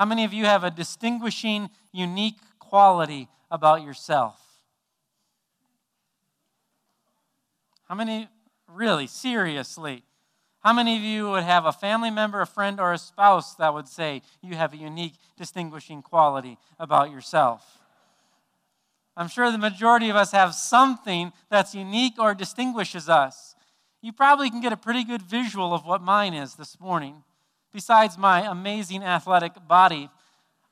How many of you have a distinguishing, unique quality about yourself? How many, really, seriously? How many of you would have a family member, a friend, or a spouse that would say you have a unique, distinguishing quality about yourself? I'm sure the majority of us have something that's unique or distinguishes us. You probably can get a pretty good visual of what mine is this morning. Besides my amazing athletic body,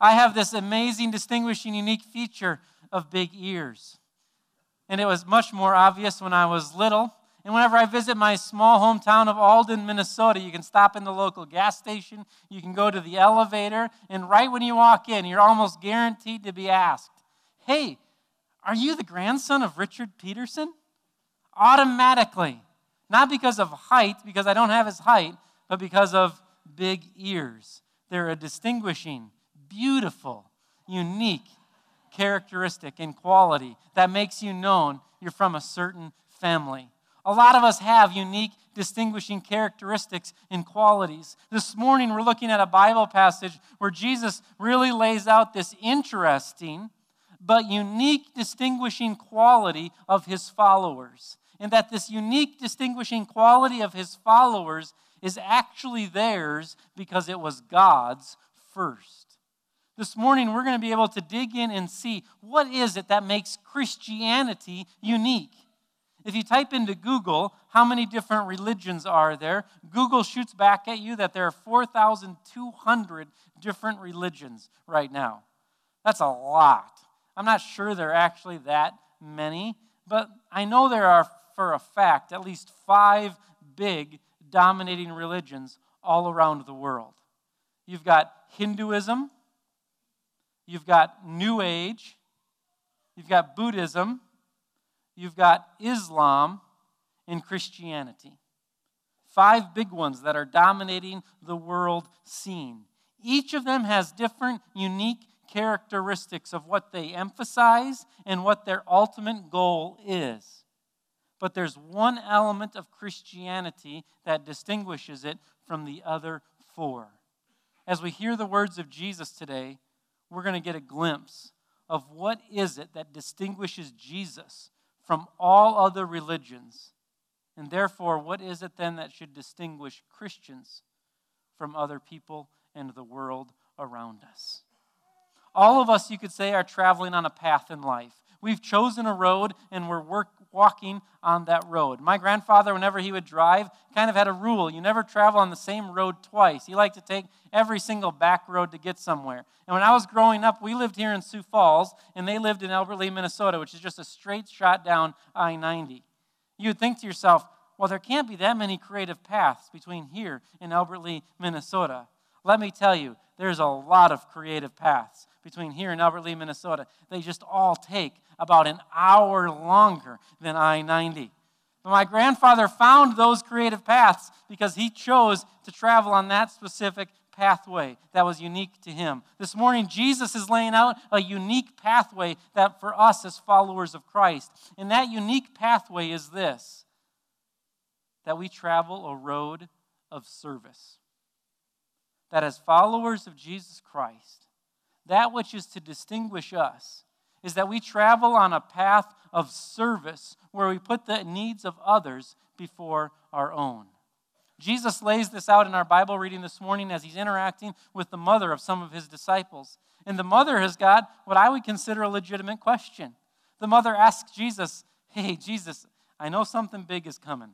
I have this amazing, distinguishing, unique feature of big ears. And it was much more obvious when I was little. And whenever I visit my small hometown of Alden, Minnesota, you can stop in the local gas station, you can go to the elevator, and right when you walk in, you're almost guaranteed to be asked, Hey, are you the grandson of Richard Peterson? Automatically. Not because of height, because I don't have his height, but because of big ears. They're a distinguishing, beautiful, unique characteristic and quality that makes you known you're from a certain family. A lot of us have unique, distinguishing characteristics and qualities. This morning, we're looking at a Bible passage where Jesus really lays out this interesting but unique, distinguishing quality of his followers. And that this unique, distinguishing quality of his followers is actually theirs because it was God's first. This morning, we're going to be able to dig in and see what is it that makes Christianity unique. If you type into Google, how many different religions are there? Google shoots back at you that there are 4,200 different religions right now. That's a lot. I'm not sure there are actually that many, but I know there are, for a fact, at least five big dominating religions all around the world. You've got Hinduism, you've got New Age, you've got Buddhism, you've got Islam, and Christianity. Five big ones that are dominating the world scene. Each of them has different, unique characteristics of what they emphasize and what their ultimate goal is. But there's one element of Christianity that distinguishes it from the other four. As we hear the words of Jesus today, we're going to get a glimpse of what is it that distinguishes Jesus from all other religions. And therefore, what is it then that should distinguish Christians from other people and the world around us? All of us, you could say, are traveling on a path in life. We've chosen a road and we're work, walking on that road. My grandfather, whenever he would drive, kind of had a rule you never travel on the same road twice. He liked to take every single back road to get somewhere. And when I was growing up, we lived here in Sioux Falls, and they lived in Albert Minnesota, which is just a straight shot down I 90. You would think to yourself, well, there can't be that many creative paths between here and Albert Lea, Minnesota. Let me tell you, there's a lot of creative paths between here and Albert Minnesota. They just all take about an hour longer than I 90. But my grandfather found those creative paths because he chose to travel on that specific pathway that was unique to him. This morning, Jesus is laying out a unique pathway that for us as followers of Christ. And that unique pathway is this that we travel a road of service. That as followers of Jesus Christ, that which is to distinguish us is that we travel on a path of service where we put the needs of others before our own. Jesus lays this out in our Bible reading this morning as he's interacting with the mother of some of his disciples. And the mother has got what I would consider a legitimate question. The mother asks Jesus, Hey, Jesus, I know something big is coming.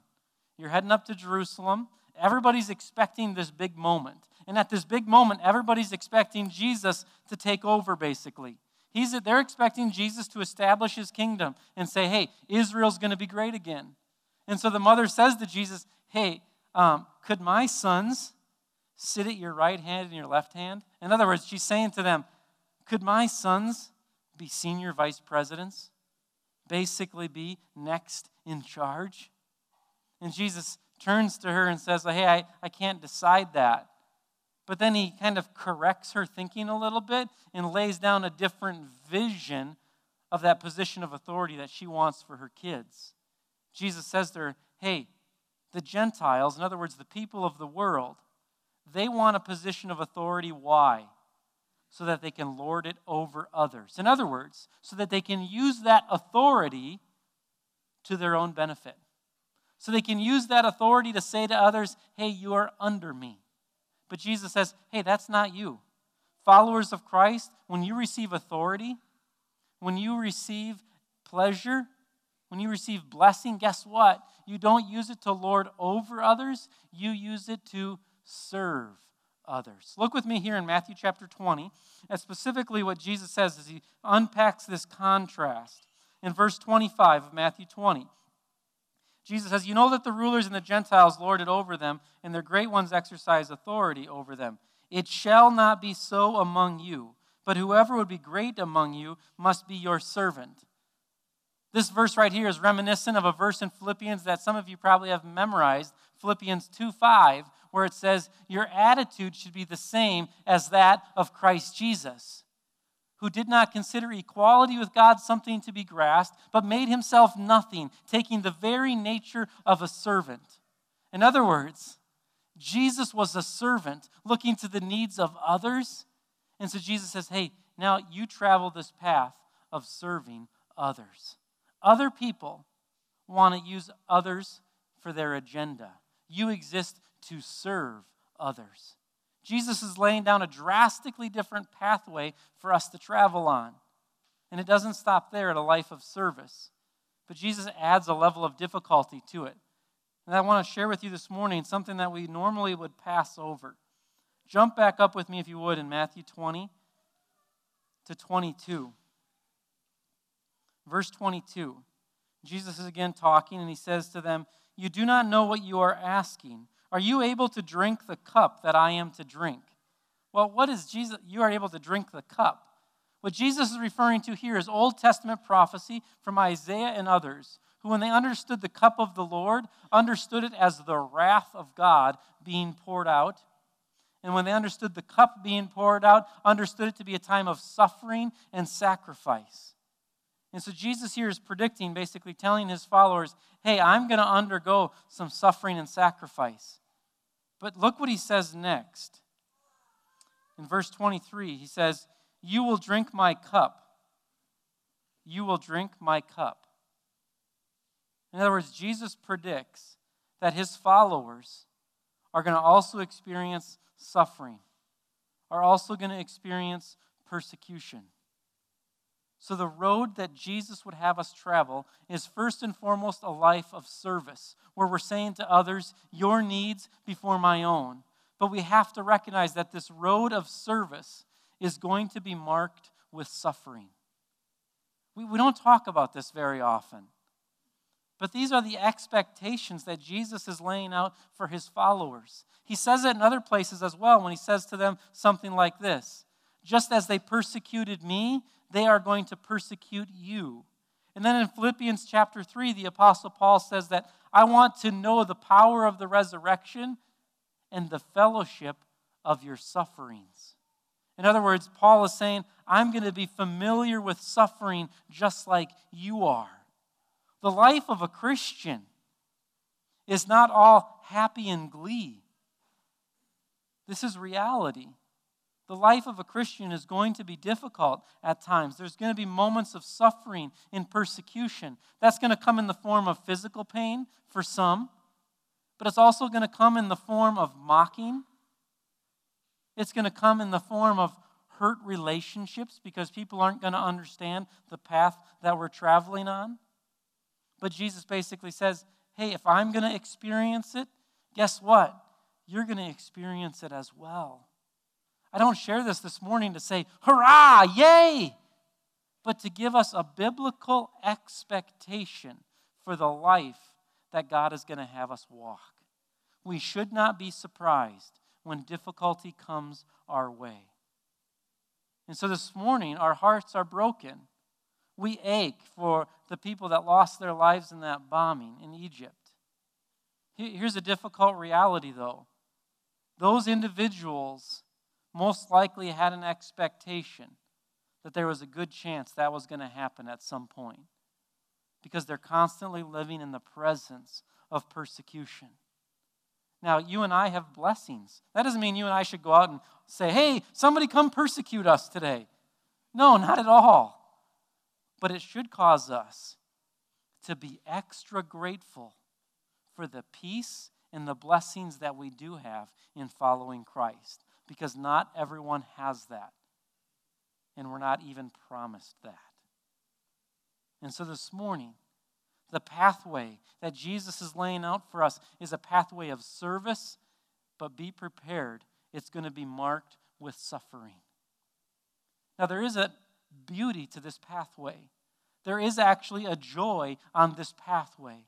You're heading up to Jerusalem. Everybody's expecting this big moment. And at this big moment, everybody's expecting Jesus to take over, basically. He's, they're expecting Jesus to establish his kingdom and say, hey, Israel's going to be great again. And so the mother says to Jesus, hey, um, could my sons sit at your right hand and your left hand? In other words, she's saying to them, could my sons be senior vice presidents? Basically, be next in charge? And Jesus turns to her and says, Hey, I, I can't decide that. But then he kind of corrects her thinking a little bit and lays down a different vision of that position of authority that she wants for her kids. Jesus says to her, Hey, the Gentiles, in other words, the people of the world, they want a position of authority. Why? so that they can lord it over others. In other words, so that they can use that authority to their own benefit. So they can use that authority to say to others, hey, you are under me. But Jesus says, hey, that's not you. Followers of Christ, when you receive authority, when you receive pleasure, when you receive blessing, guess what? You don't use it to lord over others, you use it to serve others. Look with me here in Matthew chapter 20, and specifically what Jesus says as he unpacks this contrast in verse 25 of Matthew 20. Jesus says, You know that the rulers and the Gentiles lord it over them, and their great ones exercise authority over them. It shall not be so among you, but whoever would be great among you must be your servant. This verse right here is reminiscent of a verse in Philippians that some of you probably have memorized, Philippians 2 5, where it says, Your attitude should be the same as that of Christ Jesus, who did not consider equality with God something to be grasped, but made himself nothing, taking the very nature of a servant. In other words, Jesus was a servant looking to the needs of others. And so Jesus says, Hey, now you travel this path of serving others. Other people want to use others for their agenda. You exist to serve others. Jesus is laying down a drastically different pathway for us to travel on. And it doesn't stop there at a life of service, but Jesus adds a level of difficulty to it. And I want to share with you this morning something that we normally would pass over. Jump back up with me, if you would, in Matthew 20 to 22. Verse 22. Jesus is again talking, and he says to them, You do not know what you are asking. Are you able to drink the cup that I am to drink? Well, what is Jesus? You are able to drink the cup. What Jesus is referring to here is Old Testament prophecy from Isaiah and others, who, when they understood the cup of the Lord, understood it as the wrath of God being poured out. And when they understood the cup being poured out, understood it to be a time of suffering and sacrifice. And so Jesus here is predicting, basically telling his followers, hey, I'm going to undergo some suffering and sacrifice. But look what he says next. In verse 23, he says, You will drink my cup. You will drink my cup. In other words, Jesus predicts that his followers are going to also experience suffering, are also going to experience persecution. So, the road that Jesus would have us travel is first and foremost a life of service, where we're saying to others, Your needs before my own. But we have to recognize that this road of service is going to be marked with suffering. We, we don't talk about this very often. But these are the expectations that Jesus is laying out for his followers. He says it in other places as well when he says to them something like this Just as they persecuted me, they are going to persecute you. And then in Philippians chapter 3, the Apostle Paul says that I want to know the power of the resurrection and the fellowship of your sufferings. In other words, Paul is saying, I'm going to be familiar with suffering just like you are. The life of a Christian is not all happy and glee. This is reality. The life of a Christian is going to be difficult at times. There's going to be moments of suffering and persecution. That's going to come in the form of physical pain for some, but it's also going to come in the form of mocking. It's going to come in the form of hurt relationships because people aren't going to understand the path that we're traveling on. But Jesus basically says, hey, if I'm going to experience it, guess what? You're going to experience it as well. I don't share this this morning to say, hurrah, yay, but to give us a biblical expectation for the life that God is going to have us walk. We should not be surprised when difficulty comes our way. And so this morning, our hearts are broken. We ache for the people that lost their lives in that bombing in Egypt. Here's a difficult reality, though. Those individuals most likely had an expectation that there was a good chance that was going to happen at some point because they're constantly living in the presence of persecution. Now, you and I have blessings. That doesn't mean you and I should go out and say, hey, somebody come persecute us today. No, not at all. But it should cause us to be extra grateful for the peace and the blessings that we do have in following Christ, because not everyone has that. And we're not even promised that. And so this morning, the pathway that Jesus is laying out for us is a pathway of service, but be prepared. It's going to be marked with suffering. Now, there is a beauty to this pathway. There is actually a joy on this pathway.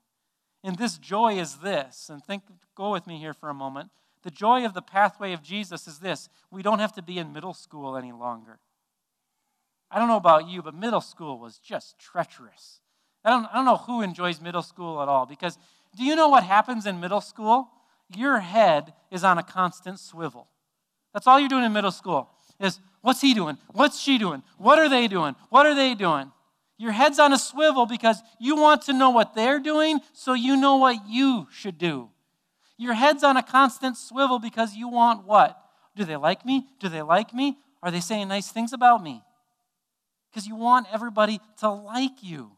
And this joy is this, and think, go with me here for a moment. The joy of the pathway of Jesus is this we don't have to be in middle school any longer. I don't know about you, but middle school was just treacherous. I don't, I don't know who enjoys middle school at all because do you know what happens in middle school? Your head is on a constant swivel. That's all you're doing in middle school is what's he doing? What's she doing? What are they doing? What are they doing? Your head's on a swivel because you want to know what they're doing so you know what you should do. Your head's on a constant swivel because you want what? Do they like me? Do they like me? Are they saying nice things about me? Because you want everybody to like you.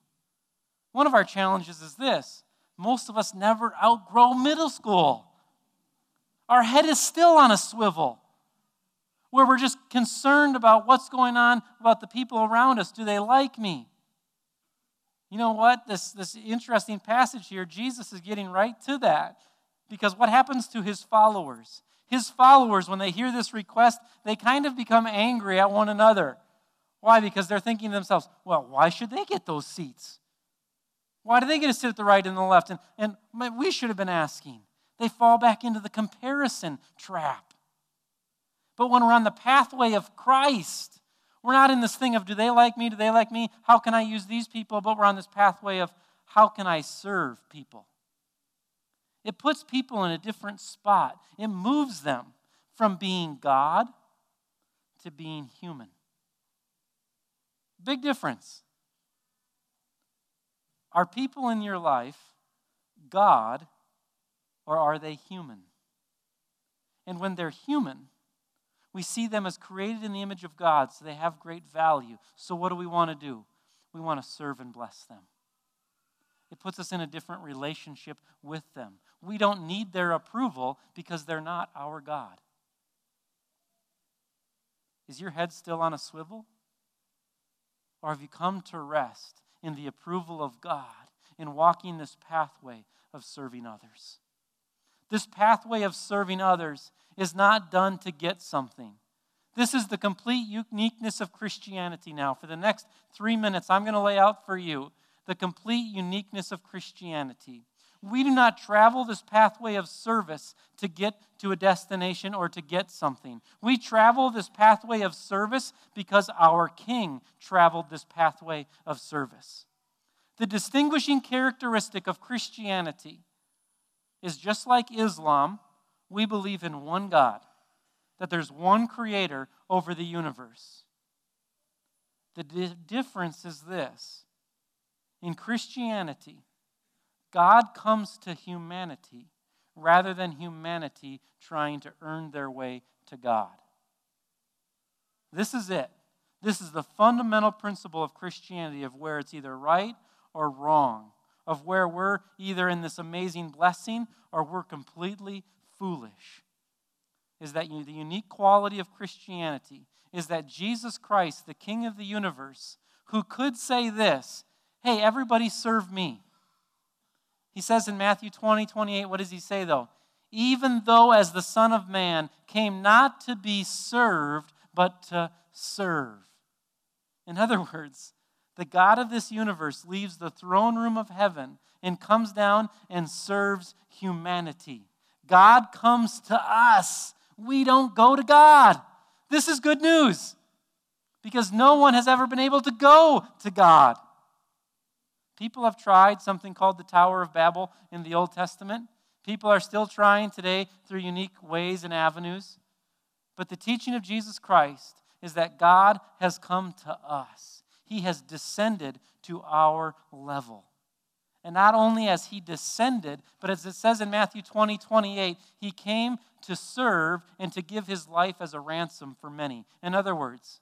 One of our challenges is this most of us never outgrow middle school. Our head is still on a swivel where we're just concerned about what's going on about the people around us. Do they like me? You know what? This, this interesting passage here, Jesus is getting right to that. Because what happens to his followers? His followers, when they hear this request, they kind of become angry at one another. Why? Because they're thinking to themselves, well, why should they get those seats? Why do they get to sit at the right and the left? And, and we should have been asking. They fall back into the comparison trap. But when we're on the pathway of Christ, we're not in this thing of do they like me? Do they like me? How can I use these people? But we're on this pathway of how can I serve people? It puts people in a different spot. It moves them from being God to being human. Big difference. Are people in your life God or are they human? And when they're human, we see them as created in the image of God, so they have great value. So, what do we want to do? We want to serve and bless them. It puts us in a different relationship with them. We don't need their approval because they're not our God. Is your head still on a swivel? Or have you come to rest in the approval of God in walking this pathway of serving others? This pathway of serving others is not done to get something. This is the complete uniqueness of Christianity now. For the next three minutes, I'm going to lay out for you the complete uniqueness of Christianity. We do not travel this pathway of service to get to a destination or to get something. We travel this pathway of service because our King traveled this pathway of service. The distinguishing characteristic of Christianity is just like Islam, we believe in one God, that there's one creator over the universe. The di- difference is this in Christianity, God comes to humanity rather than humanity trying to earn their way to God. This is it. This is the fundamental principle of Christianity of where it's either right or wrong, of where we're either in this amazing blessing or we're completely foolish. Is that the unique quality of Christianity is that Jesus Christ, the King of the universe, who could say this, hey, everybody serve me. He says in Matthew 20, 28, what does he say though? Even though as the Son of Man came not to be served, but to serve. In other words, the God of this universe leaves the throne room of heaven and comes down and serves humanity. God comes to us. We don't go to God. This is good news because no one has ever been able to go to God. People have tried something called the Tower of Babel in the Old Testament. People are still trying today through unique ways and avenues. But the teaching of Jesus Christ is that God has come to us, He has descended to our level. And not only as he descended, but as it says in Matthew 20, 28, he came to serve and to give his life as a ransom for many. In other words,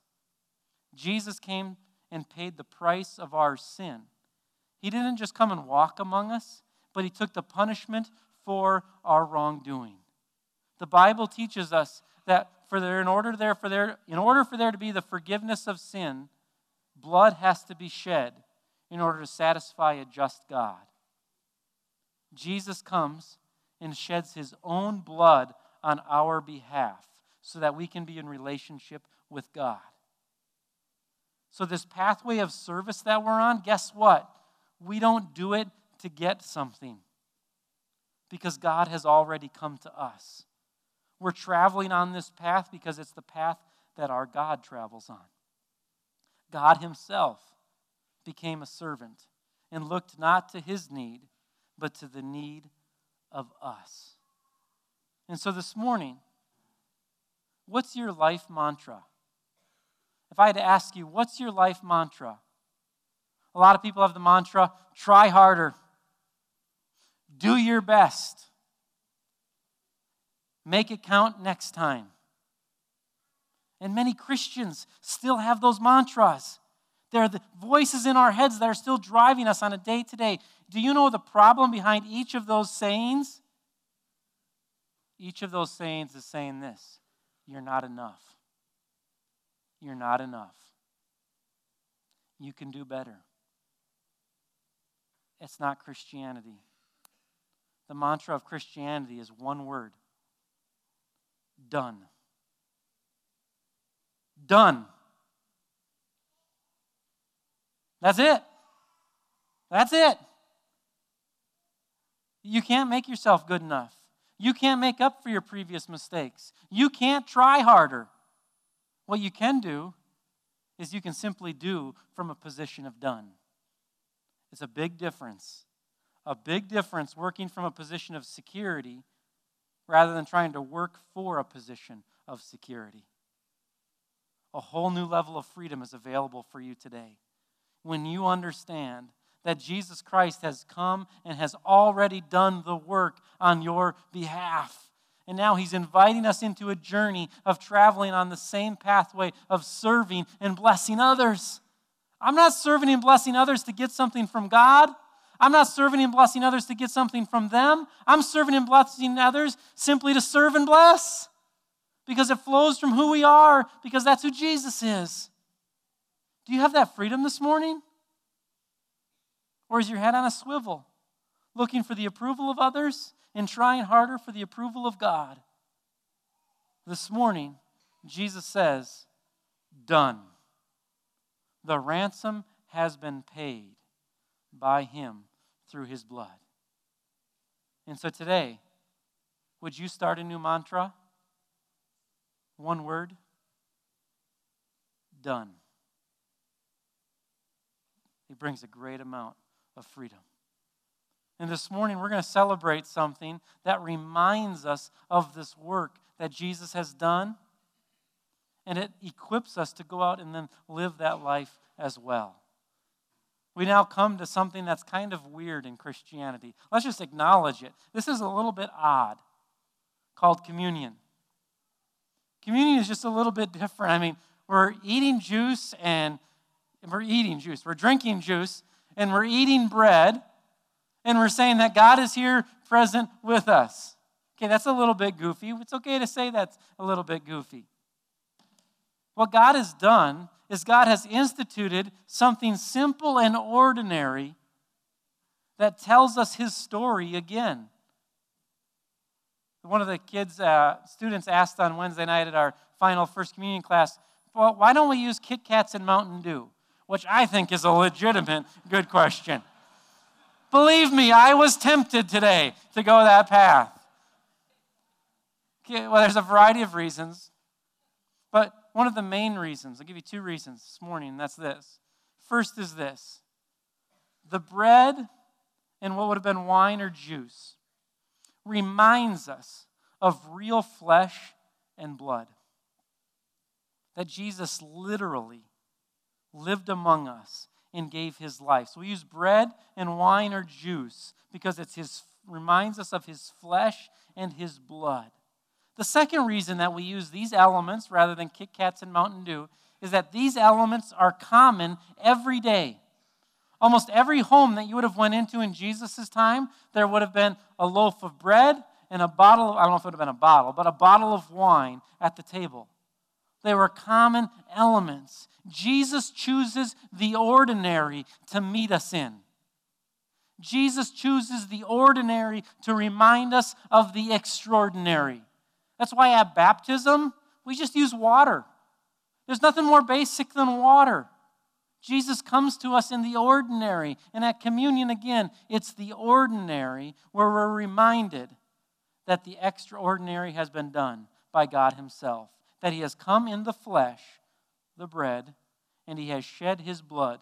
Jesus came and paid the price of our sin. He didn't just come and walk among us, but he took the punishment for our wrongdoing. The Bible teaches us that for there, in order there for there in order for there to be the forgiveness of sin, blood has to be shed in order to satisfy a just God. Jesus comes and sheds his own blood on our behalf so that we can be in relationship with God. So, this pathway of service that we're on, guess what? We don't do it to get something because God has already come to us. We're traveling on this path because it's the path that our God travels on. God Himself became a servant and looked not to His need, but to the need of us. And so this morning, what's your life mantra? If I had to ask you, what's your life mantra? A lot of people have the mantra try harder, do your best, make it count next time. And many Christians still have those mantras. They're the voices in our heads that are still driving us on a day to day. Do you know the problem behind each of those sayings? Each of those sayings is saying this You're not enough. You're not enough. You can do better. It's not Christianity. The mantra of Christianity is one word done. Done. That's it. That's it. You can't make yourself good enough. You can't make up for your previous mistakes. You can't try harder. What you can do is you can simply do from a position of done. It's a big difference. A big difference working from a position of security rather than trying to work for a position of security. A whole new level of freedom is available for you today when you understand that Jesus Christ has come and has already done the work on your behalf. And now he's inviting us into a journey of traveling on the same pathway of serving and blessing others. I'm not serving and blessing others to get something from God. I'm not serving and blessing others to get something from them. I'm serving and blessing others simply to serve and bless because it flows from who we are, because that's who Jesus is. Do you have that freedom this morning? Or is your head on a swivel, looking for the approval of others and trying harder for the approval of God? This morning, Jesus says, Done. The ransom has been paid by him through his blood. And so today, would you start a new mantra? One word done. It brings a great amount of freedom. And this morning, we're going to celebrate something that reminds us of this work that Jesus has done. And it equips us to go out and then live that life as well. We now come to something that's kind of weird in Christianity. Let's just acknowledge it. This is a little bit odd, called communion. Communion is just a little bit different. I mean, we're eating juice and we're eating juice, we're drinking juice, and we're eating bread, and we're saying that God is here present with us. Okay, that's a little bit goofy. It's okay to say that's a little bit goofy. What God has done is God has instituted something simple and ordinary that tells us his story again. One of the kids, uh, students asked on Wednesday night at our final First Communion class, well, why don't we use Kit Kats and Mountain Dew? which I think is a legitimate good question. Believe me, I was tempted today to go that path. Well, there's a variety of reasons, but one of the main reasons, I'll give you two reasons this morning, and that's this. First is this the bread and what would have been wine or juice reminds us of real flesh and blood. That Jesus literally lived among us and gave his life. So we use bread and wine or juice because it reminds us of his flesh and his blood. The second reason that we use these elements rather than Kit Kats and Mountain Dew is that these elements are common every day. Almost every home that you would have went into in Jesus' time, there would have been a loaf of bread and a bottle of, I don't know if it would have been a bottle, but a bottle of wine at the table. They were common elements. Jesus chooses the ordinary to meet us in. Jesus chooses the ordinary to remind us of the extraordinary. That's why at baptism, we just use water. There's nothing more basic than water. Jesus comes to us in the ordinary. And at communion, again, it's the ordinary where we're reminded that the extraordinary has been done by God Himself, that He has come in the flesh, the bread, and He has shed His blood,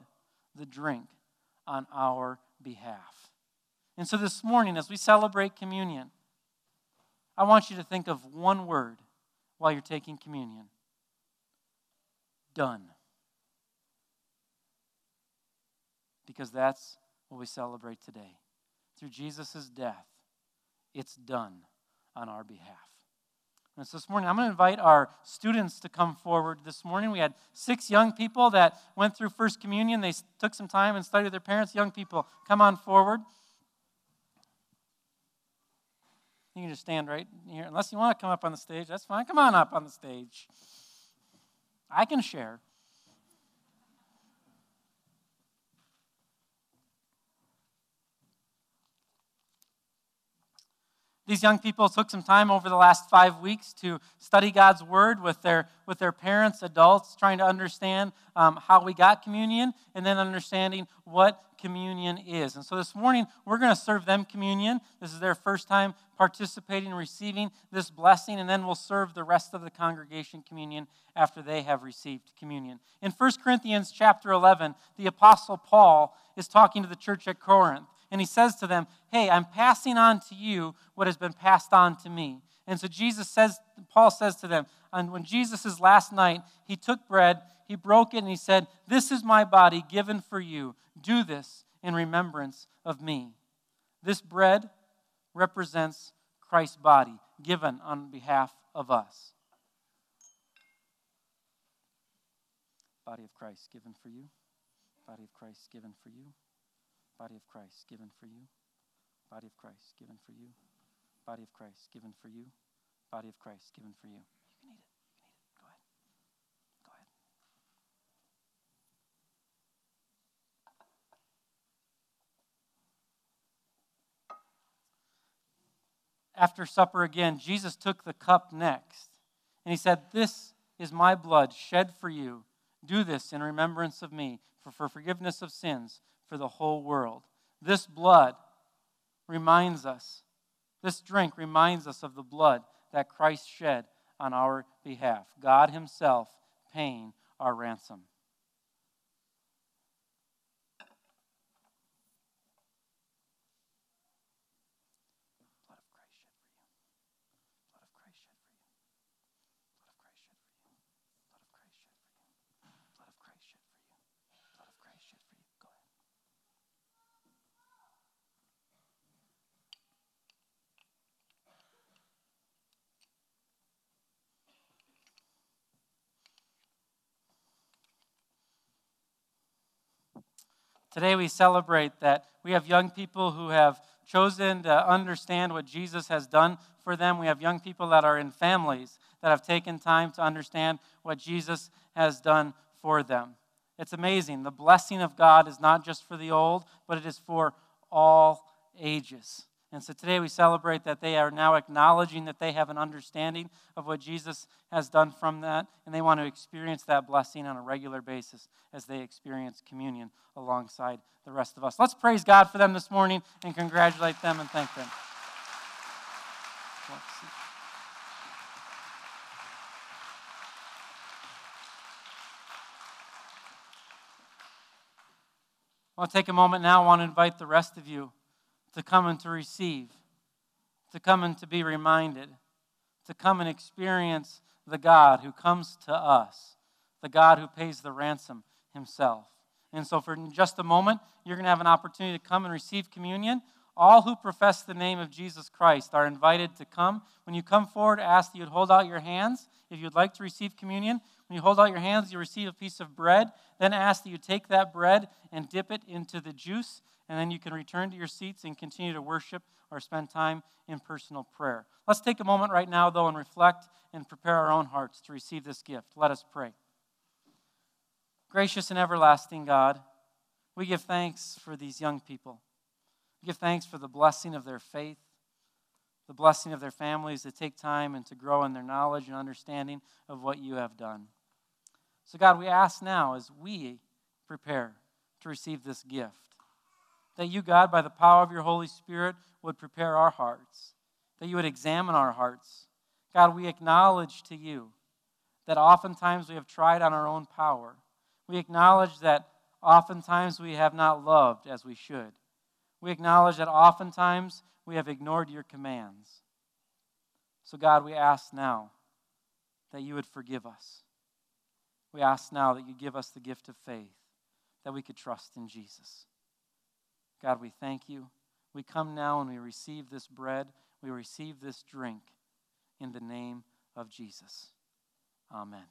the drink, on our behalf. And so this morning, as we celebrate communion, I want you to think of one word while you're taking communion done. Because that's what we celebrate today. Through Jesus' death, it's done on our behalf. And so this morning, I'm going to invite our students to come forward. This morning, we had six young people that went through First Communion. They took some time and studied with their parents. Young people, come on forward. You can just stand right here. Unless you want to come up on the stage, that's fine. Come on up on the stage. I can share. These young people took some time over the last five weeks to study God's Word with their, with their parents, adults, trying to understand um, how we got communion and then understanding what communion is. And so this morning, we're going to serve them communion. This is their first time participating and receiving this blessing, and then we'll serve the rest of the congregation communion after they have received communion. In 1 Corinthians chapter 11, the Apostle Paul is talking to the church at Corinth and he says to them, Hey, I'm passing on to you what has been passed on to me. And so Jesus says, Paul says to them, and when Jesus' last night, he took bread, he broke it, and he said, This is my body given for you. Do this in remembrance of me. This bread represents Christ's body given on behalf of us. Body of Christ given for you. Body of Christ given for you. Body of Christ given for you. Body of Christ given for you. Body of Christ given for you. Body of Christ given for you. You can eat it. You can eat it. Go ahead. Go ahead. After supper again, Jesus took the cup next, and he said, This is my blood shed for you. Do this in remembrance of me, for, for forgiveness of sins for the whole world. This blood reminds us, this drink reminds us of the blood that Christ shed on our behalf, God Himself paying our ransom. Today we celebrate that we have young people who have chosen to understand what Jesus has done for them. We have young people that are in families that have taken time to understand what Jesus has done for them. It's amazing. The blessing of God is not just for the old, but it is for all ages. And so today we celebrate that they are now acknowledging that they have an understanding of what Jesus has done from that, and they want to experience that blessing on a regular basis as they experience communion alongside the rest of us. Let's praise God for them this morning and congratulate them and thank them. I want to take a moment now. I want to invite the rest of you to come and to receive, to come and to be reminded, to come and experience the God who comes to us, the God who pays the ransom himself. And so, for just a moment, you're going to have an opportunity to come and receive communion. All who profess the name of Jesus Christ are invited to come. When you come forward, ask that you hold out your hands if you'd like to receive communion. When you hold out your hands, you receive a piece of bread. Then ask that you take that bread and dip it into the juice, and then you can return to your seats and continue to worship or spend time in personal prayer. Let's take a moment right now, though, and reflect and prepare our own hearts to receive this gift. Let us pray. Gracious and everlasting God, we give thanks for these young people. We give thanks for the blessing of their faith, the blessing of their families to take time and to grow in their knowledge and understanding of what you have done. So, God, we ask now as we prepare to receive this gift that you, God, by the power of your Holy Spirit, would prepare our hearts, that you would examine our hearts. God, we acknowledge to you that oftentimes we have tried on our own power we acknowledge that oftentimes we have not loved as we should. We acknowledge that oftentimes we have ignored your commands. So, God, we ask now that you would forgive us. We ask now that you give us the gift of faith, that we could trust in Jesus. God, we thank you. We come now and we receive this bread, we receive this drink in the name of Jesus. Amen.